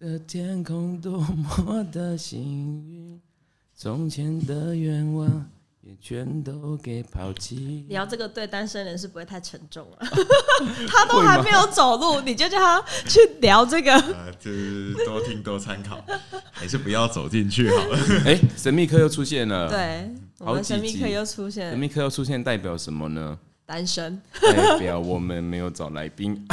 的天空多么的幸运，从前的愿望也全都给抛弃。聊这个对单身人是不会太沉重了，他都还没有走路，你就叫他去聊这个。呃，就是多听多参考，还是不要走进去好了。哎、神秘客又出现了。，对，我好几集们神秘客又出现神秘客又出现代表什么呢？单身，代表我们没有找来宾，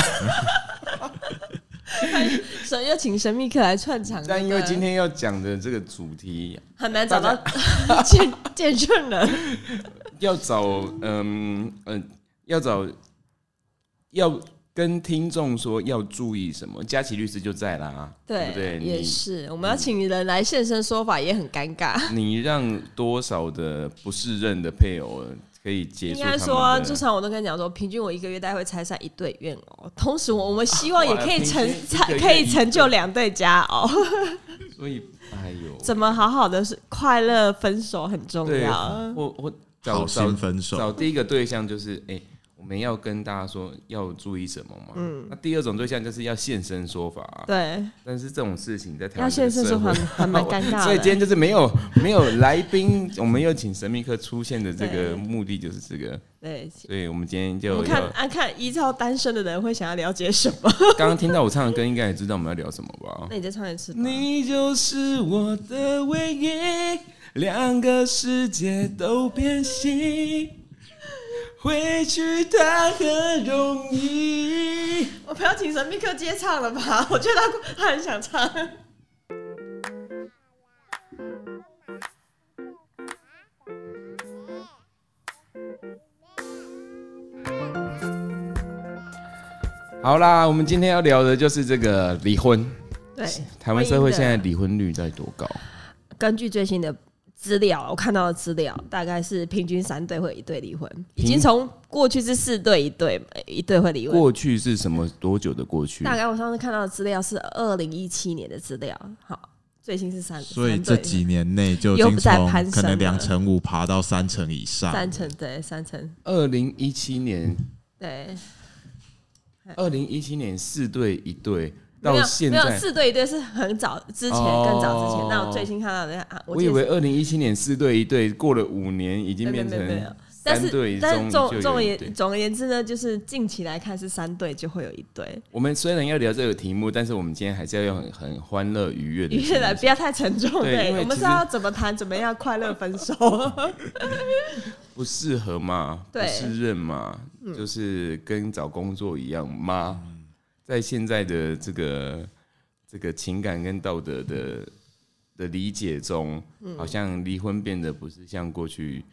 所以要请神秘客来串场。但因为今天要讲的这个主题很难找到健健顺人，要找嗯嗯、要找要跟听众说要注意什么，佳琪律师就在啦，对不对？也是。我们要请人来现身说法，也很尴尬。你让多少的不适任的配偶可以结应该说，的就常我都跟你讲说，平均我一个月大概会拆散一对怨偶，同时我我们希望也可以成哇平均一个月 可以成就两对佳偶。所以哎呦，怎么好好的是快乐分手很重对，要。我我找好找分手找第一个对象就是哎、我们要跟大家说要注意什么嘛。嗯，那第二种对象就是要现身说法、啊。对，但是这种事情在台要湾这个现身说法还 蛮尴尬。所以今天就是没有没有来宾，我们又请神秘客出现的这个目的就是这个，对，所以我们今天就看啊看依照单身的人会想要了解什么。刚刚听到我唱的歌，应该也知道我们要聊什么吧？那你再唱一次。你就是我的唯一，两个世界都变形，回去它很容易。我不要请神秘客接唱了吧？我觉得他他很想唱。好啦，我们今天要聊的就是这个离婚。对，台湾社会现在离婚率在多高？根据最新的资料，我看到的资料大概是平均三对会一对离婚，已平经从过去是四对一对一对会离婚。过去是什么多久的过去？大概我上次看到的资料是二零一七年的资料，好，最新是三，所以这几年内就已又经从在攀升可能两了成五爬到三成以上。三成对三成二零一七年，对，二零一七年四对一对，到现没有，四对一对是很早之前哦。更早之前，那我最新看到的啊，我以为二零一七年四对一对，过了五年已经变成但是但是中总总言总而言之呢，就是近期来看是三对就会有一对，我们虽然要聊这个题目，但是我们今天还是要用很很欢乐愉悦的愉悦来不要太沉重，对我们是要怎么谈，怎么样快乐分手，不适合嘛，不适任嘛，就是跟找工作一样吗？在现在的这个这个情感跟道德的的理解中，嗯好像离婚变得不是像过去。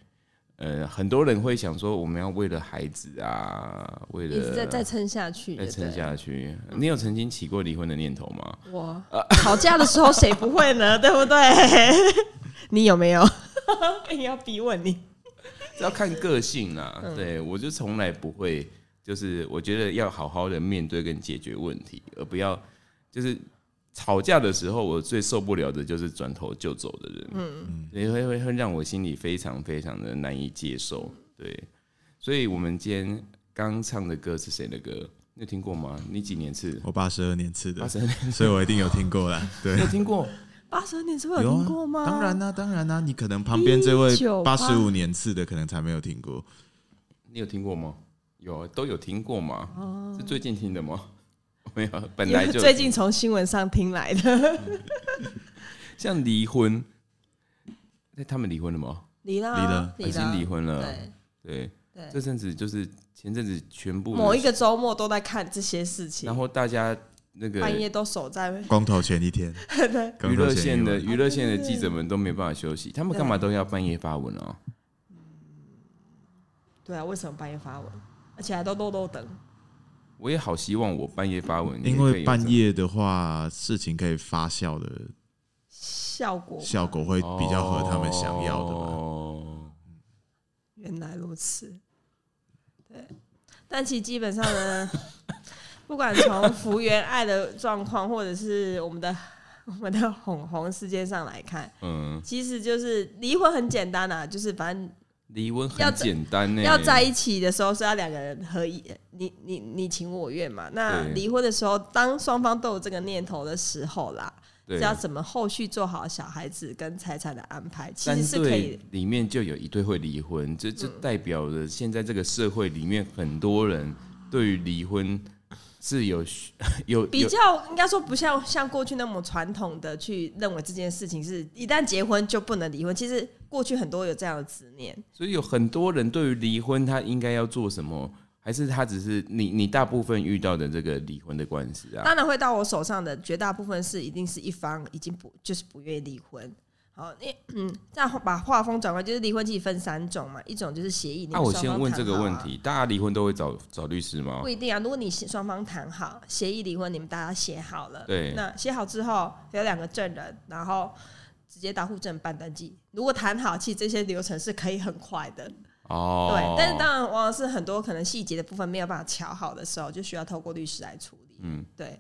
呃，很多人会想说，我们要为了孩子啊，为一直在了再撑下去，再撑对下去。你有曾经起过离婚的念头吗？我吵架的时候谁不会呢？对不对？你有没有？硬 要逼问你，这要看个性啦。嗯对我就从来不会，就是我觉得要好好的面对跟解决问题，而不要就是吵架的时候，我最受不了的就是转头就走的人。嗯，也会会会让我心里非常非常的难以接受。对，所以我们今天刚唱的歌是谁的歌？你有听过吗？你几年次？我八十二年次的八，十二年，所以我一定有听过啦。对，有听过？八十二年是不是有听过吗？当然啦、当然啦、你可能旁边这位八十五年次的，可能才没有听过。你有听过吗？有，都有听过吗？哦。是最近听的吗？没有，本来就。最近从新闻上听来的，像离婚，那他们离婚了吗？离了离了。啊已经离婚了。对。对，对。这阵子就是前阵子全部某一个周末都在看这些事情。然，后大家那个半夜都守在光头前一天，光娱乐线的晚。娱乐线的记者们都没办法休息，他们干嘛都要半夜发文啊？对啊，为什么半夜发文，而且还都漏漏等？我也好希望我半夜发文，因为半夜的话，事情可以发酵的效果效果会比较合他们想要的嘛。哦原来如此，对。但其实基本上呢，不管从福原爱的状况，或者是我们的我们的哄哄事件上来看，嗯，其实就是离婚很简单啊，就是反正离婚很简单呢，要在一起的时候是要两个人合一，你你你情我愿嘛。那对离婚的时候，当双方都有这个念头的时候啦，对是要怎么后续做好小孩子跟财产的安排，其三实是可以。里面就有一对会离婚，这这代表了现在这个社会里面很多人对于离婚是有 有有比较应该说不像像过去那么传统的去认为这件事情是一旦结婚就不能离婚。其实过去很多有这样的执念，所以有很多人对于离婚，他应该要做什么？还是他只是你你大部分遇到的这个离婚的官司啊？当然会到我手上的绝大部分是一定是一方已经不就是不愿意离婚。好，你嗯，这样把画风转换，就是离婚其实分三种嘛，一种就是协议。那、我先问这个问题。大家离婚都会找找律师吗不？一定啊，如果你双方谈好协议离婚，你们大家写好了，对那写好之后有两个证人，然后直接到户政办登记。如果谈好，其实这些流程是可以很快的，哦，对。但是当然，往往是很多可能细节的部分没有办法瞧好的时候，就需要透过律师来处理。嗯，对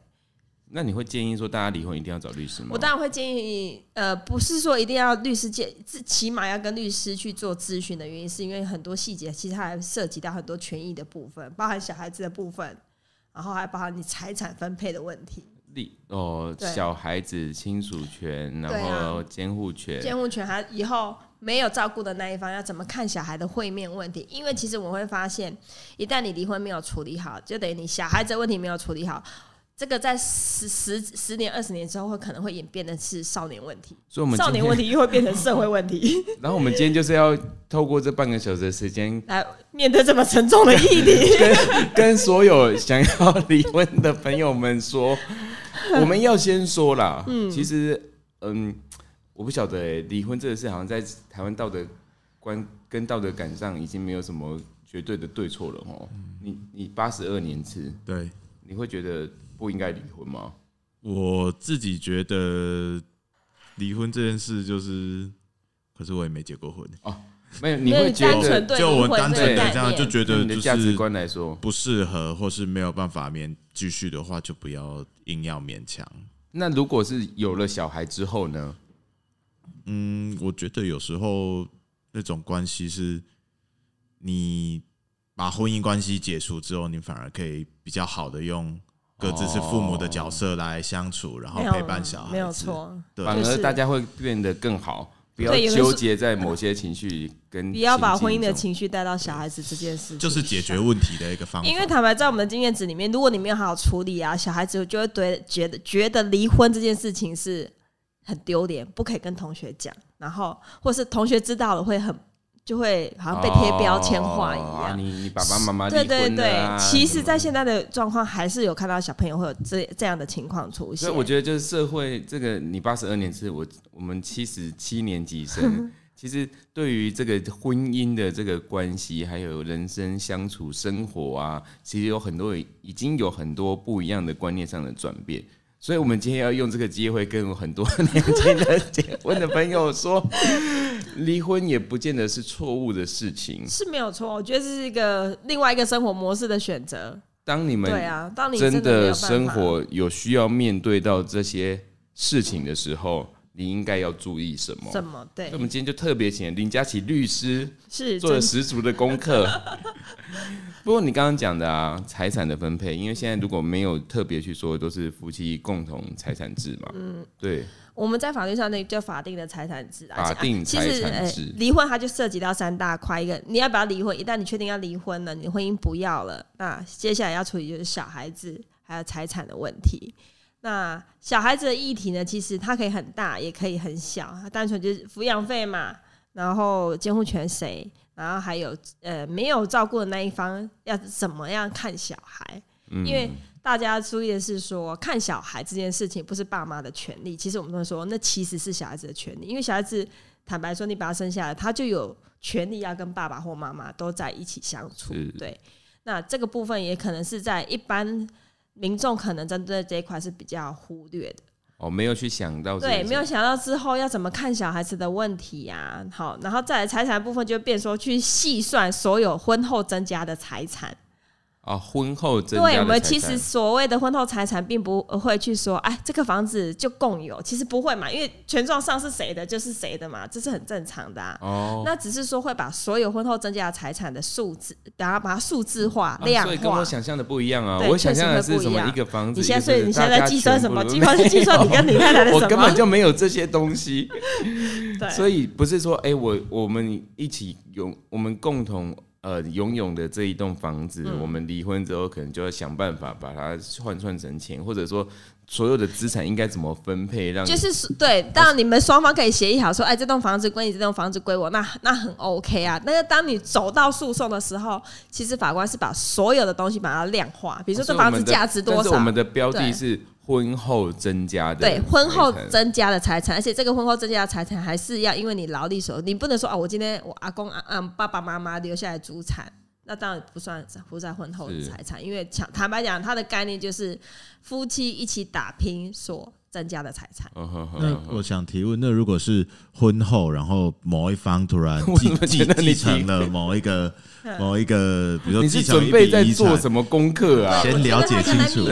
那你会建议说大家离婚一定要找律师吗？我当然会建议，呃，不是说一定要律师建，自起码要跟律师去做咨询的原因，是因为很多细节其实它还涉及到很多权益的部分，包含小孩子的部分，然后还包含你财产分配的问题。立哦，小孩子亲属权，然后监护权，监护权还以后没有照顾的那一方要怎么看小孩的会面问题？因为其实我会发现，一旦你离婚没有处理好，就等于你小孩子的问题没有处理好，这个在十十十年、二十年之后，会可能会演变的是少年问题，所以我们少年问题又会变成社会问题，然后我们今天就是要透过这半个小时的时间，来面对这么沉重的议题。跟所有想要离婚的朋友们说，我们要先说啦。嗯，其实，嗯，我不晓得哎、离婚这个事好像在台湾道德观跟道德感上已经没有什么绝对的对错了哦。你你八十二年次，对你会觉得不应该离婚吗？我自己觉得离婚这件事就是，可是我也没结过婚，没有，你会觉得就我单纯的这样就觉得就价值是观来说，不适合，或是没有办法勉继续的话，就不要硬要勉强。那如果是有了小孩之后呢？嗯，我觉得有时候那种关系是，你把婚姻关系解除之后，你反而可以比较好的用各自是父母的角色来相处，然后陪伴小孩。没有错，对反而大家会变得更好，不要纠结在某些情绪跟不要把婚姻的情绪带到小孩子这件事情，就是解决。问题的一个方法。因为坦白在我们的经验值里面，如果你没有好好处理啊，小孩子就会对觉得觉得离婚这件事情是很丢脸，不可以跟同学讲，然后或是同学知道了会很就会好像被贴标签化一样。你你爸爸妈妈离对婚对对其实，在现在的状况，还是有看到小朋友会有这这样的情况出现。所以我觉得就是社会这个，你八十二年是我我们七十七年级生，其实对于这个婚姻的这个关系，还有人生相处生活啊，其实有很多已经有很多不一样的观念上的转变。所以，我们今天要用这个机会，跟很多年轻的结婚的朋友说，离婚也不见得是错误的事情。是没有错，我觉得这是一个另外一个生活模式的选择。当你们对啊，当你真的生活有需要面对到这些事情的时候，你应该要注意什么？什么对我们今天就特别请林佳琪律师是做了十足的功课。不过你刚刚讲的啊，财产的分配，因为现在如果没有特别去说，都是夫妻共同财产制嘛。嗯，对，我们在法律上那叫法定的财产制啊，法定财产呃制离婚它就涉及到三大块，一个你要不要离婚？一旦你确定要离婚了，你婚姻不要了，那接下来要处理就是小孩子还有财产的问题。那小孩子的议题呢，其实它可以很大，也可以很小，它单纯就是抚养费嘛，然后监护权谁，然后还有呃没有照顾的那一方要怎么样看小孩，嗯。因为大家注意的是说，看小孩这件事情不是爸妈的权利，其实我们都会说，那其实是小孩子的权利，因为小孩子坦白说，你把他生下来，他就有权利要跟爸爸或妈妈都在一起相处。对，那这个部分也可能是在一般民众可能针对这一块是比较忽略的。哦，没有去想到对，没有想到之后要怎么看小孩子的问题呀、好，然后再来财产部分就变说去细算所有婚后增加的财产。啊，婚后增加对，我们其实所谓的婚后财产，并不会去说，哎，这个房子就共有，其实不会嘛，因为权状上是谁的就是谁的嘛，这是很正常的啊。哦，那只是说会把所有婚后增加的财产的数字，然后把它数字化、啊量所以跟我。想象的不一样啊！我想象的是什么？一个房子，你现在，所以你现在在计算什么？计算是 计算你跟你太太的什么？我根本就没有这些东西，对，所以不是说，哎、我我们一起有，我们共同呃拥有的这一栋房子，嗯。我们离婚之后，可能就要想办法把它换算成钱，或者说所有的资产应该怎么分配，让就是对，当你们双方可以协议好说，哎，这栋房子归你，这栋房子归我，那那很 OK 啊。那个当你走到诉讼的时候，其实法官是把所有的东西把它量化，比如说这房子价值多少但是我们，的标的是婚后增加的，对，婚后增加的财产，而且这个婚后增加的财产还是要因为你劳力所，你不能说啊，我今天我阿公啊啊爸爸妈妈留下来祖产。那当然不算不在婚后的财产，因为坦坦白讲，它的概念就是夫妻一起打拼所增加的财产。那我想提问，那如果是婚后，然后某一方突然 我继继继承了某一个嗯某一个，比如说你是准备在做什么功课啊？先了解清楚？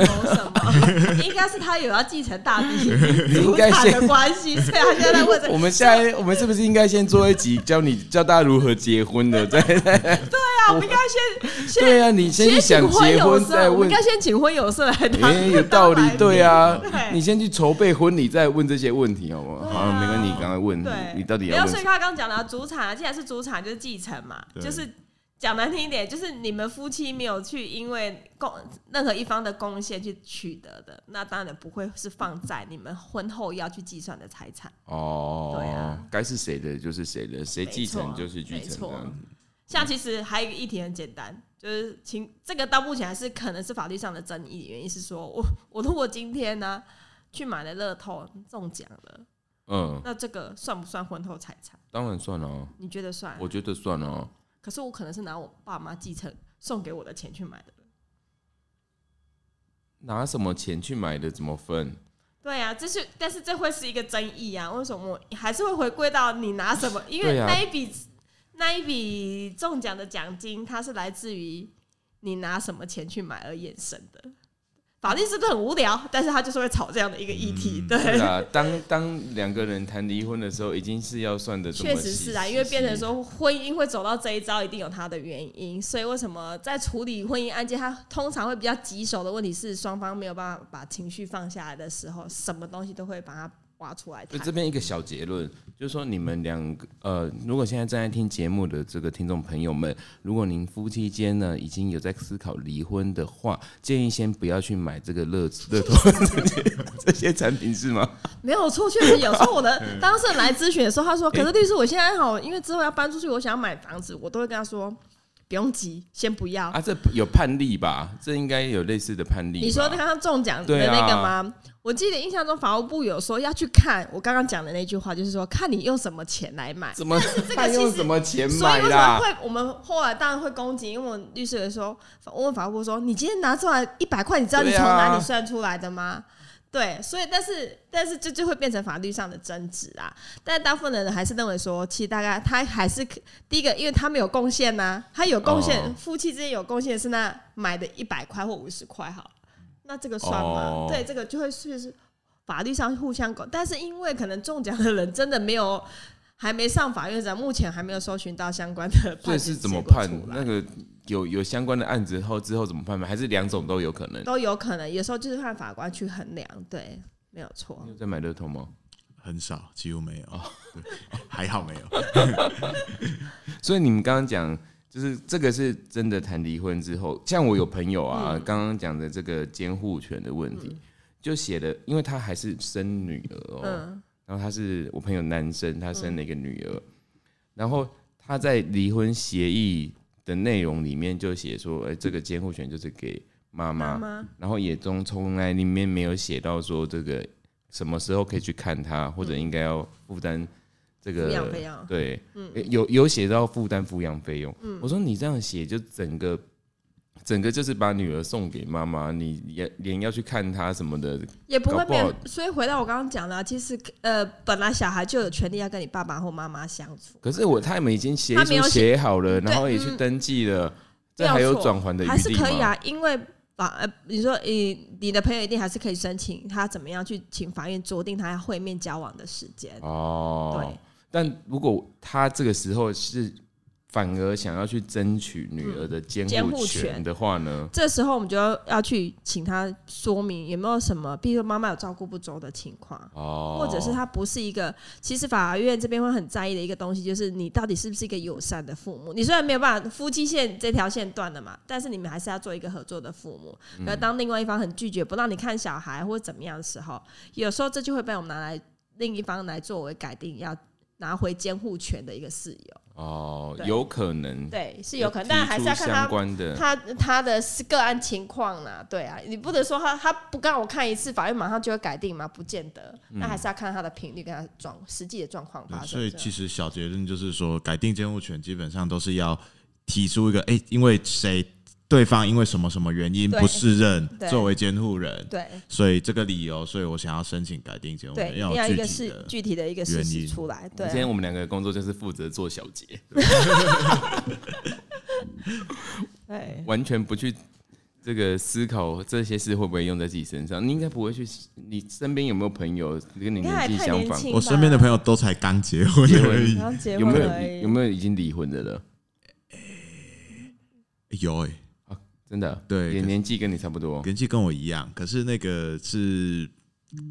应该是他有要继承大地 应祖该先产的关系，所以他现在在问这我们现在，我们是不是应该先做一集教你教大家如何结婚的？再对啊，我们应该先先对啊，你先去想结婚，再问应该先请婚友社来当。哎、有道理，对啊对，你先去筹备婚礼，再问这些问题，好不好？好，没关系，你刚刚问对，你到底要问什么？所以他刚刚讲的啊祖产啊，既然是主产，就是继承嘛，就是讲难听一点，就是你们夫妻没有去因为贡任何一方的贡献去取得的，那当然不会是放在你们婚后要去计算的财产。哦，对啊该是谁的就是谁的，谁继承就是继没错承这样子。像其实还有一个议题很简单，就是请这个到目前还是可能是法律上的争议，原因是说我我如果今天呢去买了乐透中奖了，嗯，那这个算不算婚后财产？当然算了哦，你觉得算？我觉得算了哦。可是我可能是拿我爸妈继承送给我的钱去买的。拿什么钱去买的？怎么分？对啊，这是但是这会是一个争议啊。为什么还是会回归到你拿什么？因为那一笔、那一笔中奖的奖金，它是来自于你拿什么钱去买而衍生的。法律是不是很无聊？但是他就是会吵这样的一个议题。嗯对，当当两个人谈离婚的时候，已经是要算的这么确实是啊，因为变成说婚姻会走到这一招，一定有它的原因。所以为什么在处理婚姻案件，它通常会比较棘手的问题是双方没有办法把情绪放下来的时候，什么东西都会把它挖出来谈。就这边一个小结论，就是说你们两个呃，如果现在正在听节目的这个听众朋友们，如果您夫妻间呢已经有在思考离婚的话，建议先不要去买这个乐 乐透这些这些产品是吗？没有错，确实有时候我的 当事人来咨询的时候，他说：“可是律师，我现在好，因为之后要搬出去，我想要买房子，我都会跟他说。”不用急，先不要。啊，这有判例吧？这应该有类似的判例。你说刚刚中奖的那个吗？我记得印象中法务部有说要去看我刚刚讲的那句话，就是说看你用什么钱来买。怎么这个看用什么钱所以为什么？会我们后来当然会攻击，因为我们律师有说，我问法务部说，你今天拿出来一百块，你知道你从哪里算出来的吗？对，所以但是但是这就会变成法律上的争执啊。但大部分的人还是认为说，其实大概他还是第一个，因为他们有贡献呐，他有贡献，哦夫妻之间有贡献是那买的一百块或五十块好，那这个算吗？哦对，这个就会是是法律上互相搞，但是因为可能中奖的人真的没有。还没上法院，咱目前还没有搜寻到相关的所判决以是怎么判那个有有相关的案子后之后怎么判吗？还是两种都有可能？都有可能，有时候就是看法官去衡量，对，没有错你。有在买乐透吗？很少，几乎没有，还好没有。所以你们刚刚讲，就是这个是真的谈离婚之后，像我有朋友啊，嗯刚刚讲的这个监护权的问题，就写的，因为他还是生女儿哦，嗯然后他是我朋友男生，他生了一个女儿，然后他在离婚协议的内容里面就写说，哎、这个监护权就是给妈妈，妈然后也从从来里面没有写到说这个什么时候可以去看他，或者应该要负担这抚个养费用，对，有有写到负担抚养费用。嗯。我说你这样写，就整个整个就是把女儿送给妈妈，你也连要去看她什么的，也不会搞不好变。所以回到我刚刚讲的啊，其实呃，本来小孩就有权利要跟你爸爸或妈妈相处。可是我他们已经协议书他没有写写好了，然后也去嗯登记了，这还有转还的余还是？可以啊，因为法呃，你说你你的朋友一定还是可以申请，他怎么样去请法院酌定他要会面交往的时间。哦对，但如果他这个时候是反而想要去争取女儿的监监护护权权的话呢？这时候我们就要要去请他说明有没有什么，比如说妈妈有照顾不周的情况，哦，或者是他不是一个，其实法院这边会很在意的一个东西，就是你到底是不是一个友善的父母。你虽然没有办法夫妻线这条线断了嘛，但是你们还是要做一个合作的父母。嗯而当另外一方很拒绝不让你看小孩或者怎么样的时候，有时候这就会被我们拿来另一方来作为改定要拿回监护权的一个事由。哦，有可能对，是有可能，提但还是要看他相关的他他的是个案情况啦，对啊，你不能说他他不让我看一次，法院马上就会改定吗，不见得，那还是要看他的频率跟他状实际的状况发生。所以其实小结论就是说，改定监护权基本上都是要提出一个，哎、因为谁对方因为什么什么原因不适任作为监护人，对。所以这个理由，所以我想要申请改定监护对，权，一定要要一个是具体的。具体的一个事原因。实出来，对。啊、今天我们两个的工作就是负责做小结，对。完全不去这个思考这些事会不会用在自己身上。你应该不会去，你身边有没有朋友跟你年纪相仿？我身边的朋友都才刚结婚结婚而已，有没有有没有已经离婚的了？有哎、真的，对也年纪跟你差不多。年纪跟我一样，可是那个是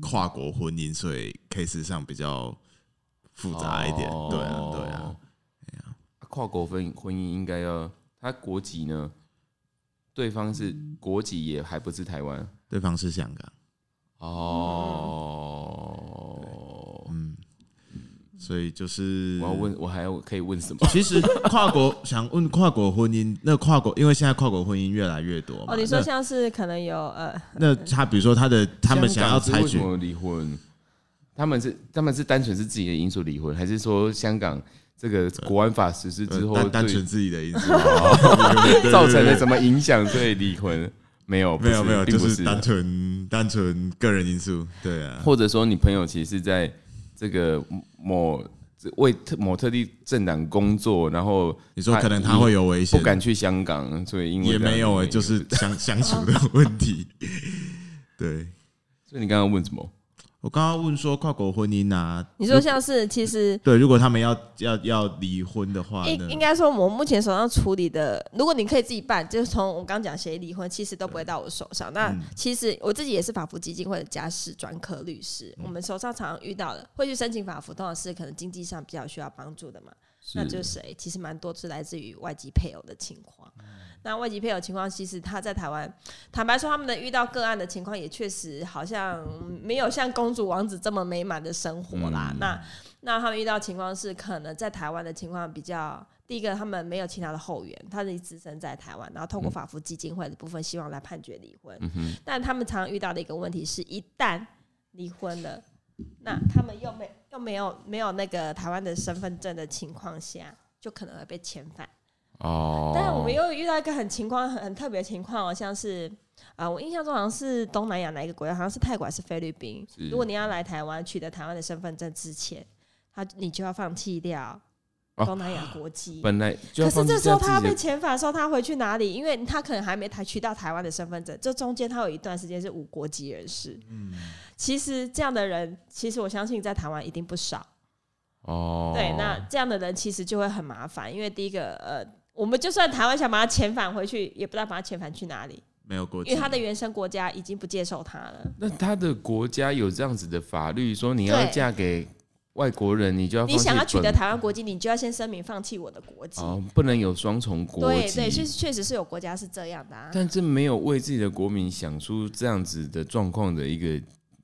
跨国婚姻，所以 case 上比较复杂一点。哦对啊，对啊，跨国婚婚姻应该要他国籍呢？对方是国籍也还不是台湾对方是香港，哦。嗯，所以就是我要问，我还要可以问什么？其实跨国 想问跨国婚姻，那跨国因为现在跨国婚姻越来越多嘛，哦，你说像是可能有呃，那他比如说他的他们想要采取离婚？他们是他们是单纯是自己的因素离婚，还是说香港这个国安法实施之后呃单纯自己的因素，造成了什么影响，所以离婚？没有，没有没有，并不就是单纯单纯个人因素，对啊，或者说你朋友其实是在这个某为特某特地政党工作，然后你说可能他会有危险不，敢去香港，所以因为也没有就是 相相处的问题，对。所以你刚刚问什么？我刚刚问说跨国婚姻啊，你说像是其实对，如果他们要要要离婚的话，应那应该说，我目前手上处理的，如果你可以自己办，就是从我刚讲协议离婚，其实都不会到我手上。那其实我自己也是法服基金会的家事专科律师，我们手上常常遇到的，会去申请法服，通常是可能经济上比较需要帮助的嘛。那就是谁？其实蛮多是来自于外籍配偶的情况。那外籍配偶情况，其实他在台湾，坦白说，他们的遇到个案的情况，也确实好像没有像公主王子这么美满的生活啦。那那他们遇到情况是，可能在台湾的情况比较，第一个他们没有其他的后援，他是自身在台湾，然后透过法服基金会的部分，希望来判决离婚。但他们常常遇到的一个问题是，一旦离婚了，那他们又没又没有没有那个台湾的身份证的情况下，就可能会被遣返。哦，但是我们又遇到一个很情况很很特别的情况哦，像是啊、呃我印象中好像是东南亚哪一个国家，好像是泰国还是菲律宾。如果你要来台湾取得台湾的身份证之前，他你就要放弃掉哦东南亚国籍。本来可是这时候他要被遣返的时候，他回去哪里？因为他可能还没台取到台湾的身份证，这中间他有一段时间是无国籍人士。嗯其实这样的人，其实我相信在台湾一定不少。哦，对，那这样的人其实就会很麻烦，因为第一个，呃，我们就算台湾想把他遣返回去，也不知道把他遣返去哪里，没有国，因为他的原生国家已经不接受他了。那他的国家有这样子的法律，说你要嫁给外国人，你就要你想要取得台湾国籍，你就要先声明放弃我的国籍。哦，不能有双重国籍。对对，确实确实是有国家是这样的啊。但这没有为自己的国民想出这样子的状况的一个，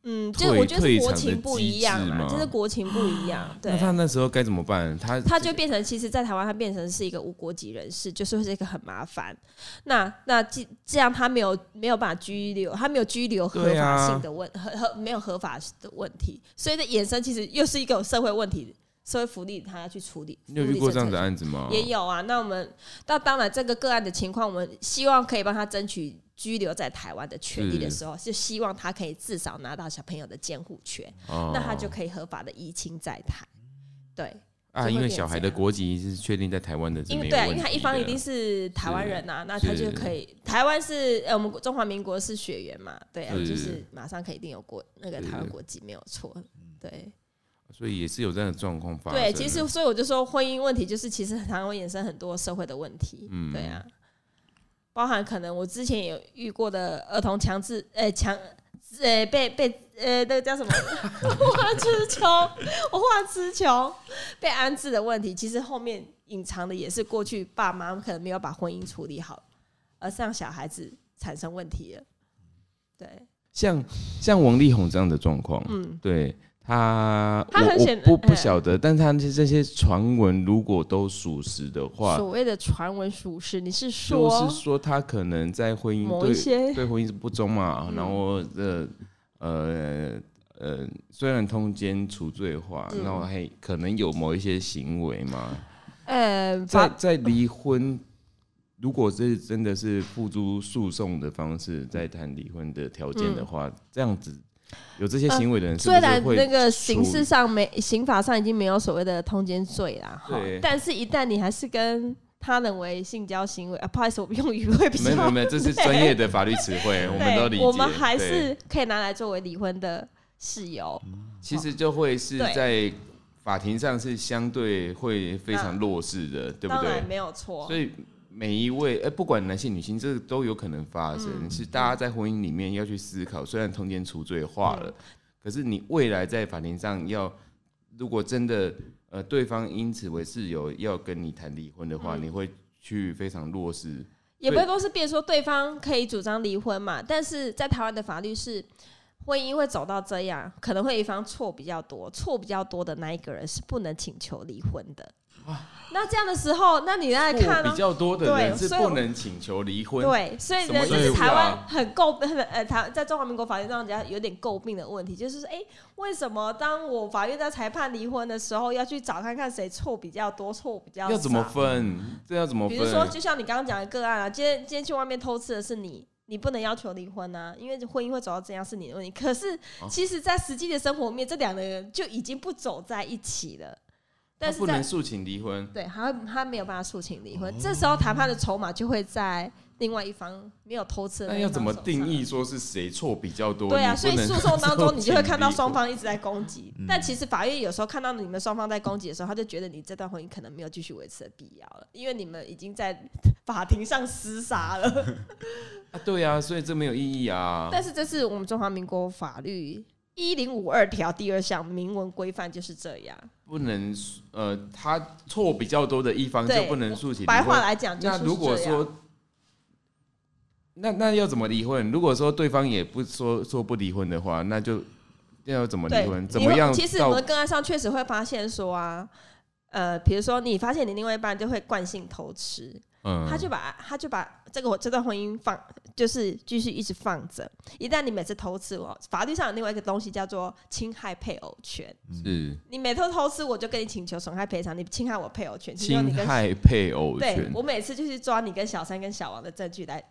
嗯，就是我觉得国情不一样嘛，就是国情不一样。对那，他那时候该怎么办？他他就变成，其实，在台湾，他变成是一个无国籍人士，就是会是一个很麻烦。那那这这样，他没有没有办法拘留，他没有拘留合法性的问合合没有合法的问题，所以的衍生其实又是一个有社会问题，社会福利他要去处理。你有遇过这样的的案子吗？也有啊。那我们那当然，这个个案的情况，我们希望可以帮他争取居留在台湾的权利的时候，是希望他可以至少拿到小朋友的监护权，哦。那他就可以合法的移亲在台。对，啊，因为小孩的国籍是确定在台湾的，是因为对啊，因为他一方一定是台湾人呐、那他就可以。台湾是呃，我们中华民国是血缘嘛，对啊，是。就是马上可以一定有国那个台湾国籍没有错，对。所以也是有这样的状况发生。对。其实所以我就说婚姻问题就是其实常常会衍生很多社会的问题，嗯。对啊，包含可能我之前有遇过的儿童强制呃强。呃，被被呃，那个叫什么？花痴穷，我花痴穷，被安置的问题，其实后面隐藏的也是过去爸妈可能没有把婚姻处理好，而是让小孩子产生问题了。对，像像王力宏这样的状况，嗯，对他，我他很显我不不嗯晓得，但他这这些传闻如果都属实的话，所谓的传闻属实，你是就说是说他可能在婚姻对些对婚姻是不忠嘛，嗯。然后呃呃呃，虽然通奸除罪化，嗯。然后还可能有某一些行为嘛，呃，法在在离婚，如果是真的是付诸诉讼的方式在谈离婚的条件的话，这样子有这些行为的人虽然那个刑处事上没刑法上已经没有所谓的通奸罪啦，哈对，但是一旦你还是跟他人为性交行为，啊，不好意思，我用语会比较没有没有，这是专业的法律词汇，我们都理，解。我们还是可以拿来作为离婚的事由。其实就会是在法庭上是相对会非常弱势的，对不对？没有错所，以每一位，哎、不管男性女性，这个都有可能发生。嗯是大家在婚姻里面要去思考，虽然通奸除罪化嗯了，可是你未来在法庭上要，如果真的呃对方因此为事由要跟你谈离婚的话，嗯你会去非常弱势。也不会都是变说对方可以主张离婚嘛，但是在台湾的法律是。婚姻会走到这样，可能会一方错比较多，错比较多的那一个人是不能请求离婚的。那这样的时候，那你来看呢、比较多的人是不能请求离婚。对，所以呢，什么这是台湾啊很诟很呃台在中华民国法律上讲有点诟病的问题，就是说，哎、为什么当我法院在裁判离婚的时候，要去找看看谁错比较多，错比较少？要怎么分？这要怎么分？比如说，就像你刚刚讲的个案啊，今天今天去外面偷吃的是你，你不能要求离婚啊，因为婚姻会走到这样是你的问题。可是哦其实，在实际的生活面，这两个人就已经不走在一起了。但是不能诉请离婚。对他他没有办法诉请离哦婚，这时候谈判的筹码就会在另外一方没有偷吃那要怎么定义？说是谁错比较多？对啊，所以诉讼 当中，你就会看到双方一直在攻击，但其实法院有时候看到你们双方在攻击的时候，他就觉得你这段婚姻可能没有继续维持的必要了，因为你们已经在 法庭上厮杀了。啊，对啊，所以这没有意义啊。但是这是我们中华民国法律一零五二条第二项明文规范就是这样。不能呃，他错比较多的一方就不能诉请白话。来讲，就是那如果说，那那要怎么离婚？如果说对方也不说说不离婚的话，那就要怎么离婚？怎么样其实我到们个案上确实会发现说啊，呃，比如说你发现你另外一半就会惯性偷吃，嗯，他就把他就把这个这段婚姻放，就是继续一直放着。一旦你每次偷吃我，法律上有另外一个东西叫做侵害配偶权。是你每次偷吃，我就跟你请求损害赔偿，你侵害我配偶权，侵害配偶对权。我每次就是抓你跟小三跟小王的证据来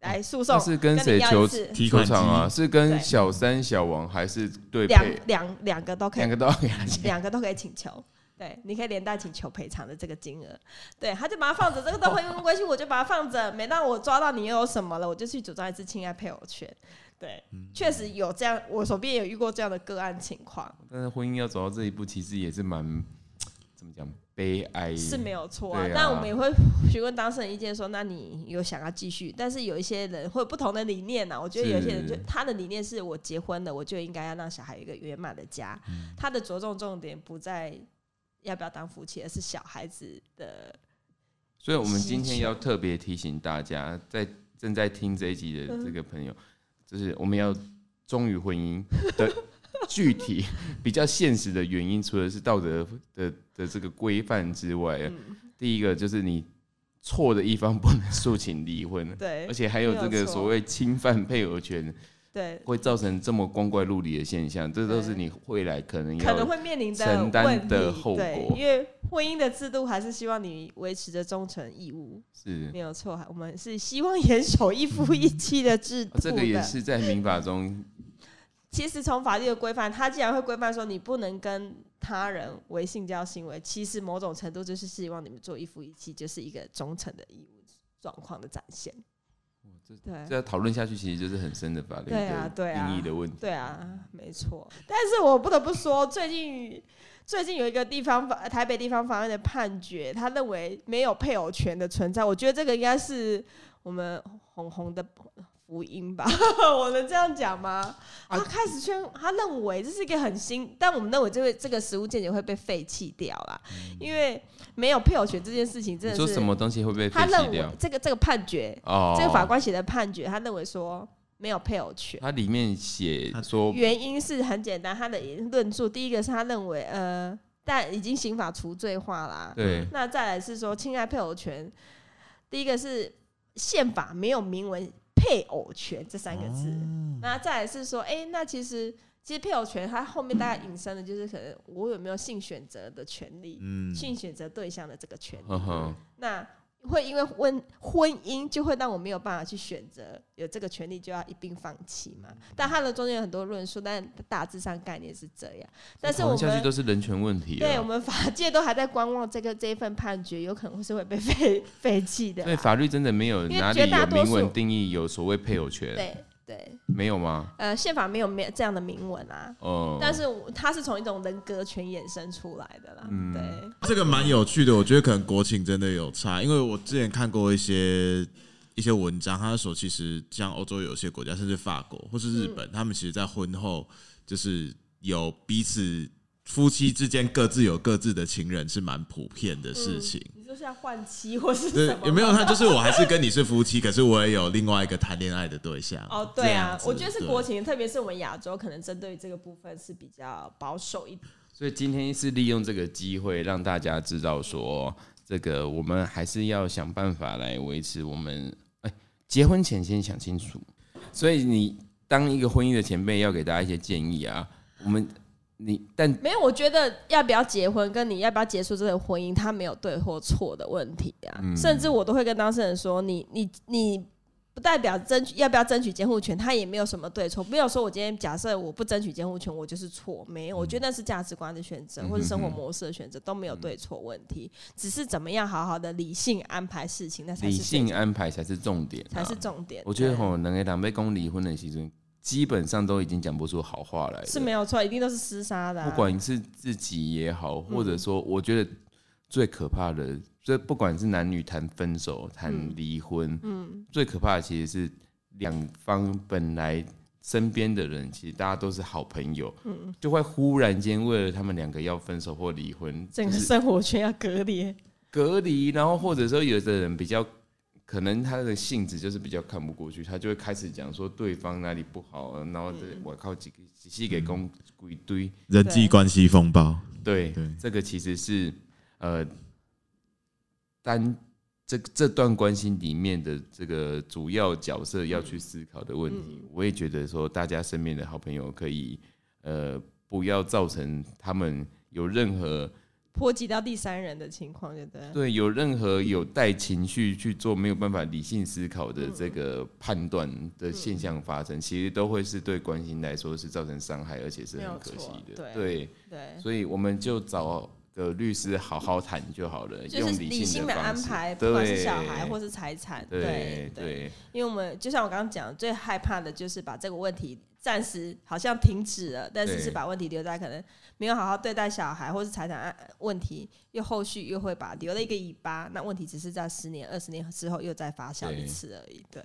来诉讼那，是跟跟谁求提款偿啊？是跟小三、小王还是对两？两两个都可以两个都要给他钱。两个都可以请求。对，你可以连带请求赔偿的这个金额。对，他就把它放着，这个段婚姻关系我就把它放着。每当我抓到你又有什么了，我就去主张一次侵害配偶权。对，确实有这样，我手边也有遇过这样的个案情况，但是婚姻要走到这一步，其实也是蛮怎么讲悲哀。是没有错啊。但我们也会询问当事人意见，说那你有想要继续？但是有一些人会有不同的理念呐、我觉得有些人就他的理念是我结婚了，我就应该要让小孩有一个圆满的家。嗯他的着重重点不在要不要当夫妻，而是小孩子的所以，我们今天要特别提醒大家，在正在听这一集的这个朋友，就是我们要忠于婚姻的具体、比较现实的原因，除了是道德的的这个规范之外，嗯。第一个就是你错的一方不能诉请离婚，对而且还有这个所谓侵犯配偶权，对，会造成这么光怪陆离的现象，这都是你未来可能可能要会面临的承担的题后果。对因为婚姻的制度还是希望你维持着忠诚义务，是。没有错。我们是希望严守一夫一妻的制度这个也是在民法中其实从法律的规范，它既然会规范说你不能跟他人为性交行为，其实某种程度就是希望你们做一夫一妻，就是一个忠诚的义务状况的展现。对这要讨论下去，其实就是很深的法律对啊的对啊定义的问题。对啊，没错。但是我不得不说，最近最近有一个地方法台北地方法院的判决，他认为没有配偶权的存在。我觉得这个应该是我们红红的福音吧？我能这样讲吗？啊他开始宣，他认为这是一个很新，但我们认为这个这个食物见解会被废弃掉啦，因为没有配偶权这件事情真的是说什么东西会被废他认为？这个这个判决，哦，这个法官写的判决，他认为说没有配偶权。他里面写说，原因是很简单，他的论述第一个是他认为，呃，但已经刑法除罪化啦。对，那再来是说侵害配偶权，第一个是宪法没有明文配偶权这三个字。那再来是说，哎、那其实其实配偶权它后面大概引申的就是可能我有没有性选择的权利，嗯，性选择对象的这个权利。那会因为婚婚姻就会让我没有办法去选择，有这个权利就要一并放弃嘛？但他的中间有很多论述，但大致上概念是这样。但是我讨论下去们都是人权问题了。对我们法界都还在观望这个这一份判决，有可能是会被废 废弃的啦。对，法律真的没有哪里有明文数定义有所谓配偶权，对对，没有吗？呃，宪法没有没有这样的明文啊。哦，但是我它是从一种人格权衍生出来的啦，嗯对，这个蛮有趣的，我觉得可能国情真的有差，因为我之前看过一些一些文章，他说其实像欧洲有些国家，甚至法国或是日本，他们其实在婚后就是有彼此夫妻之间各自有各自的情人，是蛮普遍的事情。你说像换妻或是对什么，有没有？他就是我还是跟你是夫妻，可是我也有另外一个谈恋爱的对象。哦，对啊我觉得是国情，特别是我们亚洲，可能针对这个部分是比较保守一点。所以今天是利用这个机会让大家知道说，这个我们还是要想办法来维持我们，哎，结婚前先想清楚。所以你当一个婚姻的前辈，要给大家一些建议啊。我们你但没有，我觉得要不要结婚，跟你要不要结束这个婚姻，它没有对或错的问题啊。嗯甚至我都会跟当事人说，你你你不代表争取要不要争取监护权，他也没有什么对错。没有说我今天假设我不争取监护权，我就是错，没有。我觉得那是价值观的选择，或者生活模式的选择，都没有对错问题，只是怎么样好好的理性安排事情，那才是理性安排才是重点、啊，才是重点。我觉得对吼，两个人被公离婚的时阵，基本上都已经讲不出好话来了。是没有错，一定都是厮杀的啊、不管是自己也好，嗯或者说，我觉得最可怕的，这不管是男女谈分手、谈离婚，嗯，最可怕的其实是两方本来身边的人，其实大家都是好朋友，嗯，就会忽然间为了他们两个要分手或离婚，整个生活圈要隔离。隔离，然后或者说有的人比较。可能他的性子就是比较看不过去，他就会开始讲说对方哪里不好，然后这我靠几个几细给公一堆，人际关系风暴，对，对。这个其实是呃，单这这段关系里面的这个主要角色要去思考的问题。我也觉得说，大家身边的好朋友可以呃，不要造成他们有任何波及到第三人的情况，对不对？对有任何有带情绪去做没有办法理性思考的这个判断的现象发生，其实都会是对关心来说是造成伤害，而且是很可惜的。对对。对，所以我们就找个律师好好谈就好了，就是用理理性的安排，不管是小孩或是财产，对对对因为我们就像我刚刚讲，最害怕的就是把这个问题暂时好像停止了，但是是把问题留在可能没有好好对待小孩或是财产案问题，又后续又会把留了一个尾巴，那问题只是在十年、二十年之后又再发酵一次而已。对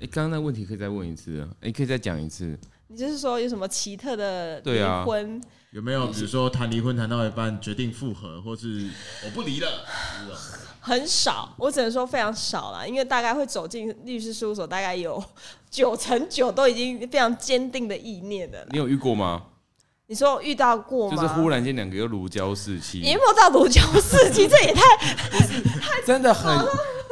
哎，刚刚那问题可以再问一次啊？哎，可以再讲一次？你就是说有什么奇特的离对啊婚？有没有比如说谈离婚谈到一半决定复合，或是我不离了这种？很少，我只能说非常少啦，因为大概会走进律师事务所，大概有九成九都已经非常坚定的意念的了。你有遇过吗？你说遇到过吗？就是忽然间两个又如胶似漆，也没有到如胶似漆，这也太真的很。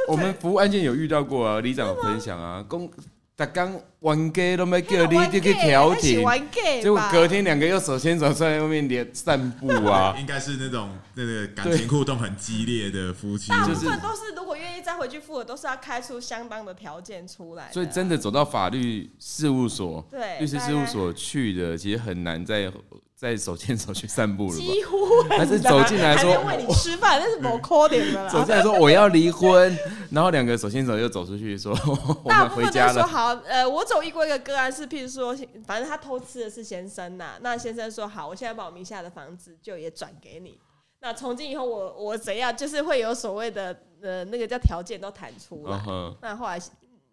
我们服务案件有遇到过啊，里长有分享啊，公大刚玩 gay 都没叫你就去调停，玩 gay，结果隔天两个又手牵手在外面连散步啊，应该是那种那个感情互动很激烈的夫妻，大部就是分都是如果愿意再回去复合，都是要开出相当的条件出来。所以真的走到法律事务所、对律师事务所去的，其实很难再再手牵手去散步了吧？几乎还是走进来说你吃饭，那是某扣点的啦。走进来说我要离婚，然后两个手牵手又走出去说 我们回家了。说好，呃，我走遇过一个个案是，譬如说，反正他偷吃的是先生呐，那先生说好，我现在把我名下的房子就也转给你。那从今以后我我怎样，就是会有所谓的呃那个叫条件都谈出来。那后来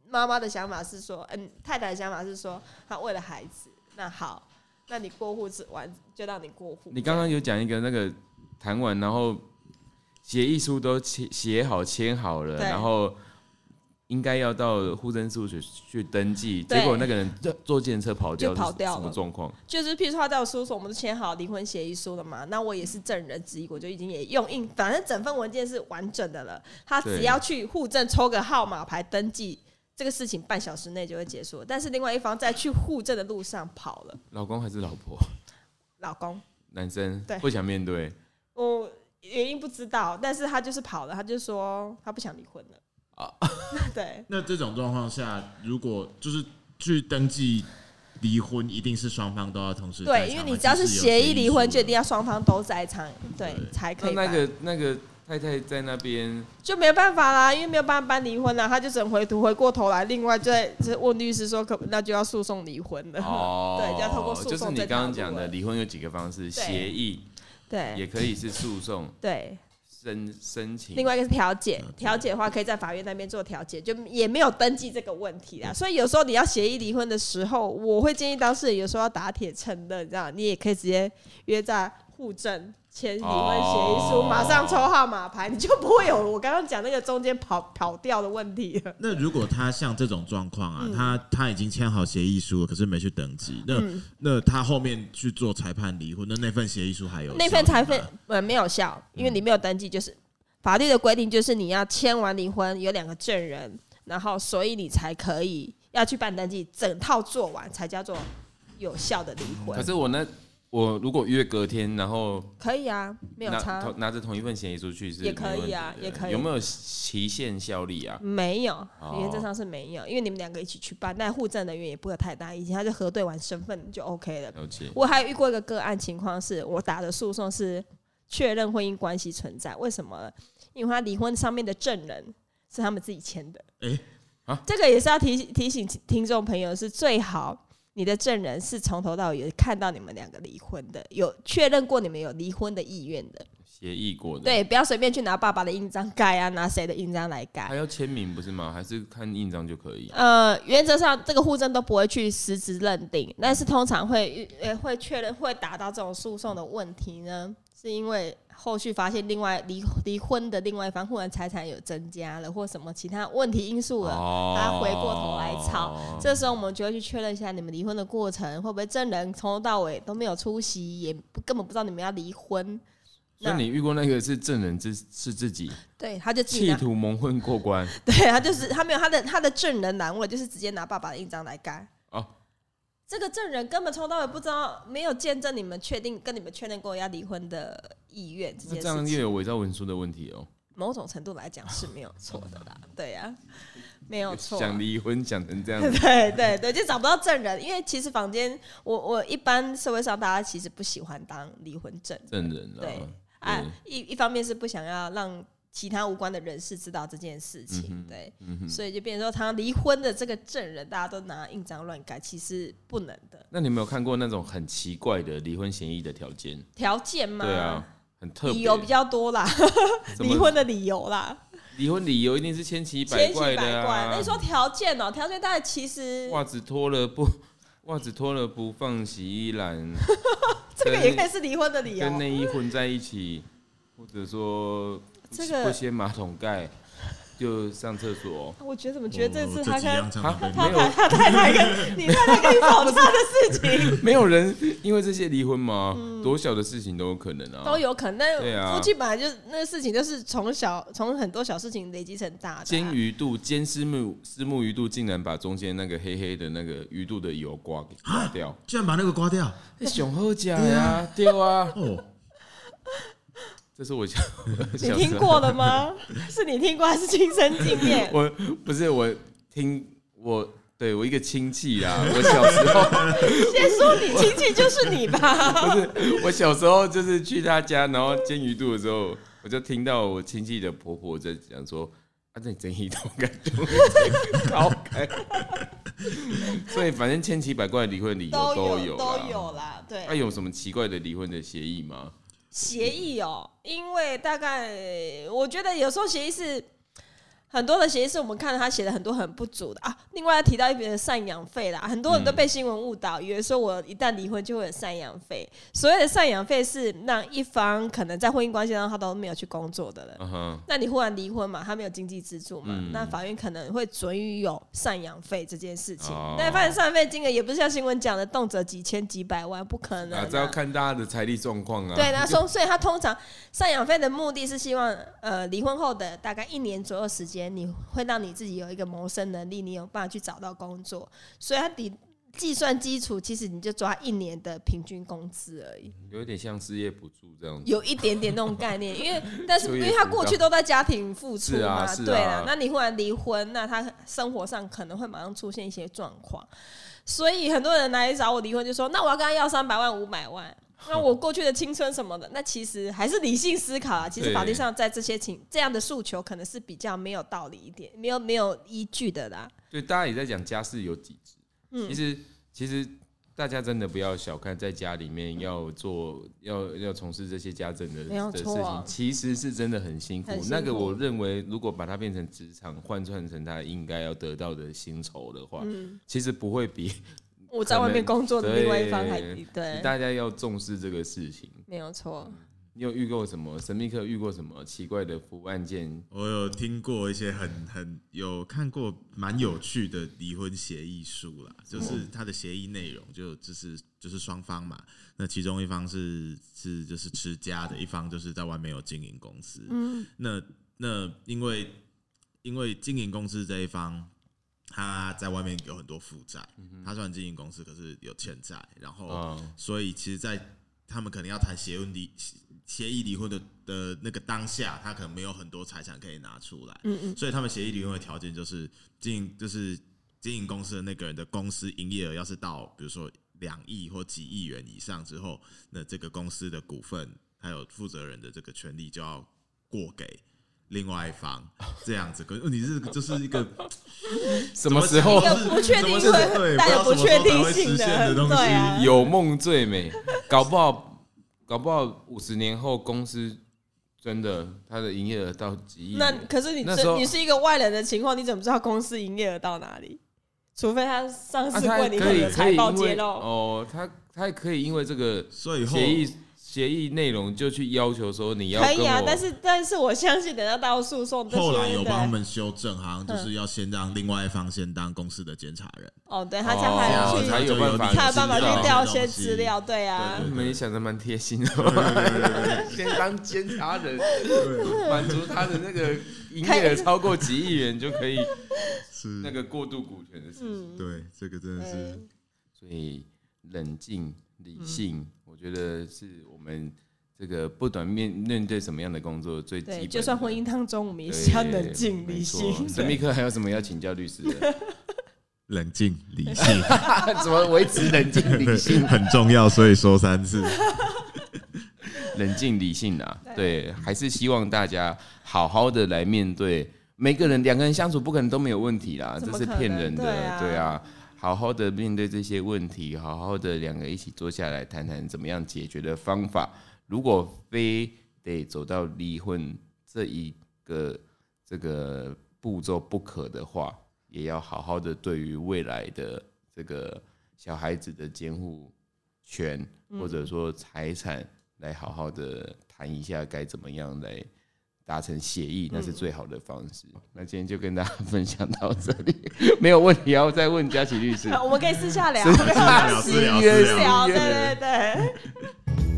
妈妈的想法是说，嗯，太太的想法是说，她为了孩子，那好，那你过户完就让你过户。你刚刚有讲一个那个谈完，然后协议书都签写好签好了，然后应该要到户政事务所去登记，结果那个人坐坐电车跑掉，就跑掉是什么状况？就是，譬如说他在我事务所，我们都签好离婚协议书了嘛，那我也是证人之一，我就已经也用印，反正整份文件是完整的了。他只要去户政抽个号码牌登记，这个事情半小时内就会结束。但是另外一方在去户政的路上跑了，老公还是老婆？老公，男生对不想面对我原因不知道，但是他就是跑了，他就说他不想离婚了。啊。对，那这种状况下，如果就是去登记离婚，一定是双方都要同时在对，因为你只要是协议离婚，书就一定要双方都在场，对，才可以那。个那个太太在那边，就没有办法啦，因为没有办法办离婚啦，他就只能回头回过头来，另外再再问律师说可那就要诉讼离婚了。哦，对，就要通过诉讼就是你刚刚讲的离婚有几个方式，协议对也可以是诉讼。对，申申请，另外一个是调解，调解的话可以在法院那边做调解，就也没有登记这个问题啦。所以有时候你要协议离婚的时候，我会建议当事人有时候要打铁趁热，这样你也可以直接约在户政。签离婚协议书，哦马上抽号码牌，你就不会有 我刚刚讲那个中间跑跑掉的问题了。那如果他像这种状况嗯。啊，他他已经签好协议书了，可是没去登记，那、那他后面去做裁判离婚，那那份协议书还有那份效吗裁判呃没有效，因为你没有登记，就是法律的规定就是你要签完离婚有两个证人，然后所以你才可以要去办登记，整套做完才叫做有效的离婚。可。是我那我如果约隔天，然后可以啊，没有拿差，拿着同一份协议出去是也可以啊也可以有没有期限效力啊？没有，哦原则上是没有，因为你们两个一起去办，但户政人员也不会太大意见，他就核对完身份就 OK 了。了解，我还遇过一个个案情况是，我打的诉讼是确认婚姻关系存在，为什么？因为他离婚上面的证人是他们自己签的。诶啊这个也是要提提醒听众朋友，是最好你的证人是从头到尾看到你们两个离婚的，有确认过你们有离婚的意愿的。协议过的，，对，不要随便去拿爸爸的印章盖啊，拿谁的印章来盖还。要签名不是吗？还是看印章就可以？呃，原则上这个户证都不会去实质认定，但是通常会呃会确认会达到这种诉讼的问题呢，是因为后续发现另外离离婚的另外一方忽然财产有增加了，或什么其他问题因素了，哦他回过头来吵，这时候我们就会去确认一下你们离婚的过程，会不会证人从头到尾都没有出席，也不根本不知道你们要离婚。那你遇过那个是证人自是自己对，他就企，图蒙混过关 对他就是他没有他的他的证人栏位，就是直接拿爸爸的印章来盖。哦，这个证人根本从头到尾不知道，没有见证你们确定跟你们确认过要离婚的意愿这件那这样又。有伪造文书的问题哦。某种程度来讲是没有错的啦，对呀、没有错。想离婚讲成这样 子，对对对，就找不到证人，因为其实房间，我我一般社会上大家其实不喜欢当离婚证人证人对啊，啊，一一方面是不想要让其他无关的人士知道这件事情，嗯对，嗯。所以就变成说，他离婚的这个证人，大家都拿印章乱改，其实不能的那你有没有看过那种很奇怪的离婚协议的条件？条件吗，对啊，很特别。理由比较多啦，离婚的理由啦，离婚理由一定是千奇百千奇怪的百怪。那啊你！说条件哦、条件大概其实袜子脱了不，袜子脱了不放洗衣篮，这个也可以是离婚的理由跟。内衣混在一起，或者说这个不掀马桶盖就上厕所。我觉得怎么觉得这次他跟他他他太太跟 你太太跟你吵架的事情没有人因为这些离婚吗？多小的事情都有可能啊。嗯都有可能，但对啊夫妻本来就那个事情就是从小从很多小事情累积成大的啊、煎鱼肚，煎丝木丝木鱼肚，竟然把中间那个黑黑的那个鱼肚的油刮给刮掉，居然把那个刮掉熊好假呀，对啊，哦，这是我小 你听过了吗？是你听过还是亲身经验？我不是我听我对我一个亲戚啊，我小时候先说你亲戚就是你吧。不是我小时候就是去他家，然后煎鱼肚的时候，我就听到我亲戚的婆婆在讲说。啊，这真一头感觉好开，所以反正千奇百怪的离婚理由都有都有啦。对，那有什么奇怪的离婚的协议吗？协议哦，因为大概我觉得有时候协议是。很多的协议是我们看到他写的很多很不足的啊。另外提到一笔赡养费啦，很多人都被新闻误导，以为说我一旦离婚就会有赡养费。所谓的赡养费是让一方可能在婚姻关系当中他都没有去工作的人，那你忽然离婚嘛，他没有经济支柱嘛，那法院可能会准予有赡养费这件事情。但发现赡养费金额也不是像新闻讲的动辄几千几百万，不可能。这要看大家的财力状况啊。对，那所所以他通常赡养费的目的是希望呃离婚后的大概一年左右时间。你会让你自己有一个谋生能力，你有办法去找到工作，所以它底计算基础其实你就抓一年的平均工资而已，有点像失业补助这样子，有一点点那种概念，因为 但是因为他过去都在家庭付出嘛，对啊，那你忽然离婚，那他生活上可能会马上出现一些状况，所以很多人来找我离婚就说，那我要跟他要三百万五百万。那我过去的青春什么的，那其实还是理性思考啊。其实法律上在这些情这样的诉求，可能是比较没有道理一点，没有没有依据的啦。对，大家也在讲家事有几职，其实其实大家真的不要小看在家里面要做要要从事这些家政的的事情，其实是真的很辛苦。那个我认为，如果把它变成职场换算成他应该要得到的薪酬的话，嗯其实不会比。我在外面工作的另外一方还对，大家要重视这个事情，没有错。你有遇过什么神秘客？遇过什么奇怪的服务案件？我有听过一些很很有看过蛮有趣的离婚协议书啦，就是它的协议内容就就是就是双方嘛，那其中一方是是就是持家的，一方就是在外面有经营公司。嗯，那那因为因为经营公司这一方。他在外面有很多负债，他虽然经营公司，可是有欠债，然后所以其实，在他们可能要谈协议离协议离婚的的那个当下，他可能没有很多财产可以拿出来，嗯嗯，所以他们协议离婚的条件就是经营就是经营公司的那个人的公司营业额要是到比如说两亿或几亿元以上之后，那这个公司的股份还有负责人的这个权利就要过给。另外一方这样子，可问题是就是一个 什么时候？不确定性，带有不确定性的东西，有梦最美，搞不好搞不好五十年后公司真的它的营业额到几亿，那可是你你是一个外人的情况，你怎么知道公司营业额到哪里？除非他上市过，你可以财报揭露。哦，他他可以因为这个协议。协议内容就去要求说你要可以啊，但是但是我相信等到到诉讼，后来有帮他们修正，好像就是要先让另外一方先当公司的监察人。哦，对他才还才有办法，才有办法去调些资料，对啊。没想的蛮贴心的，先当监察人，满足他的那个营业额超过几亿元就可以是那个过度股权的事情。对，这个真的是，所以冷静理性。我觉得是我们这个不短面面对什么样的工作最基本，就算婚姻当中，我们也是要冷静理性。神秘客还有什么要请教律师的？冷静理性，怎么维持冷静理性 很重要，所以说三次。冷静理性啊，对，还是希望大家好好的来面对每个人，两个人相处不可能都没有问题啦，这是骗人的，对啊。好好的面对这些问题，好好的两个一起坐下来谈谈怎么样解决的方法。如果非得走到离婚这一个这个步骤不可的话，也要好好的对于未来的这个小孩子的监护权或者说财产来好好的谈一下，该怎么样来。达成协议，那是最好的方式。那今天就跟大家分享到这里，没有问题，要再问佳琪律师。我们可以私下聊，私下聊，私聊，对对对。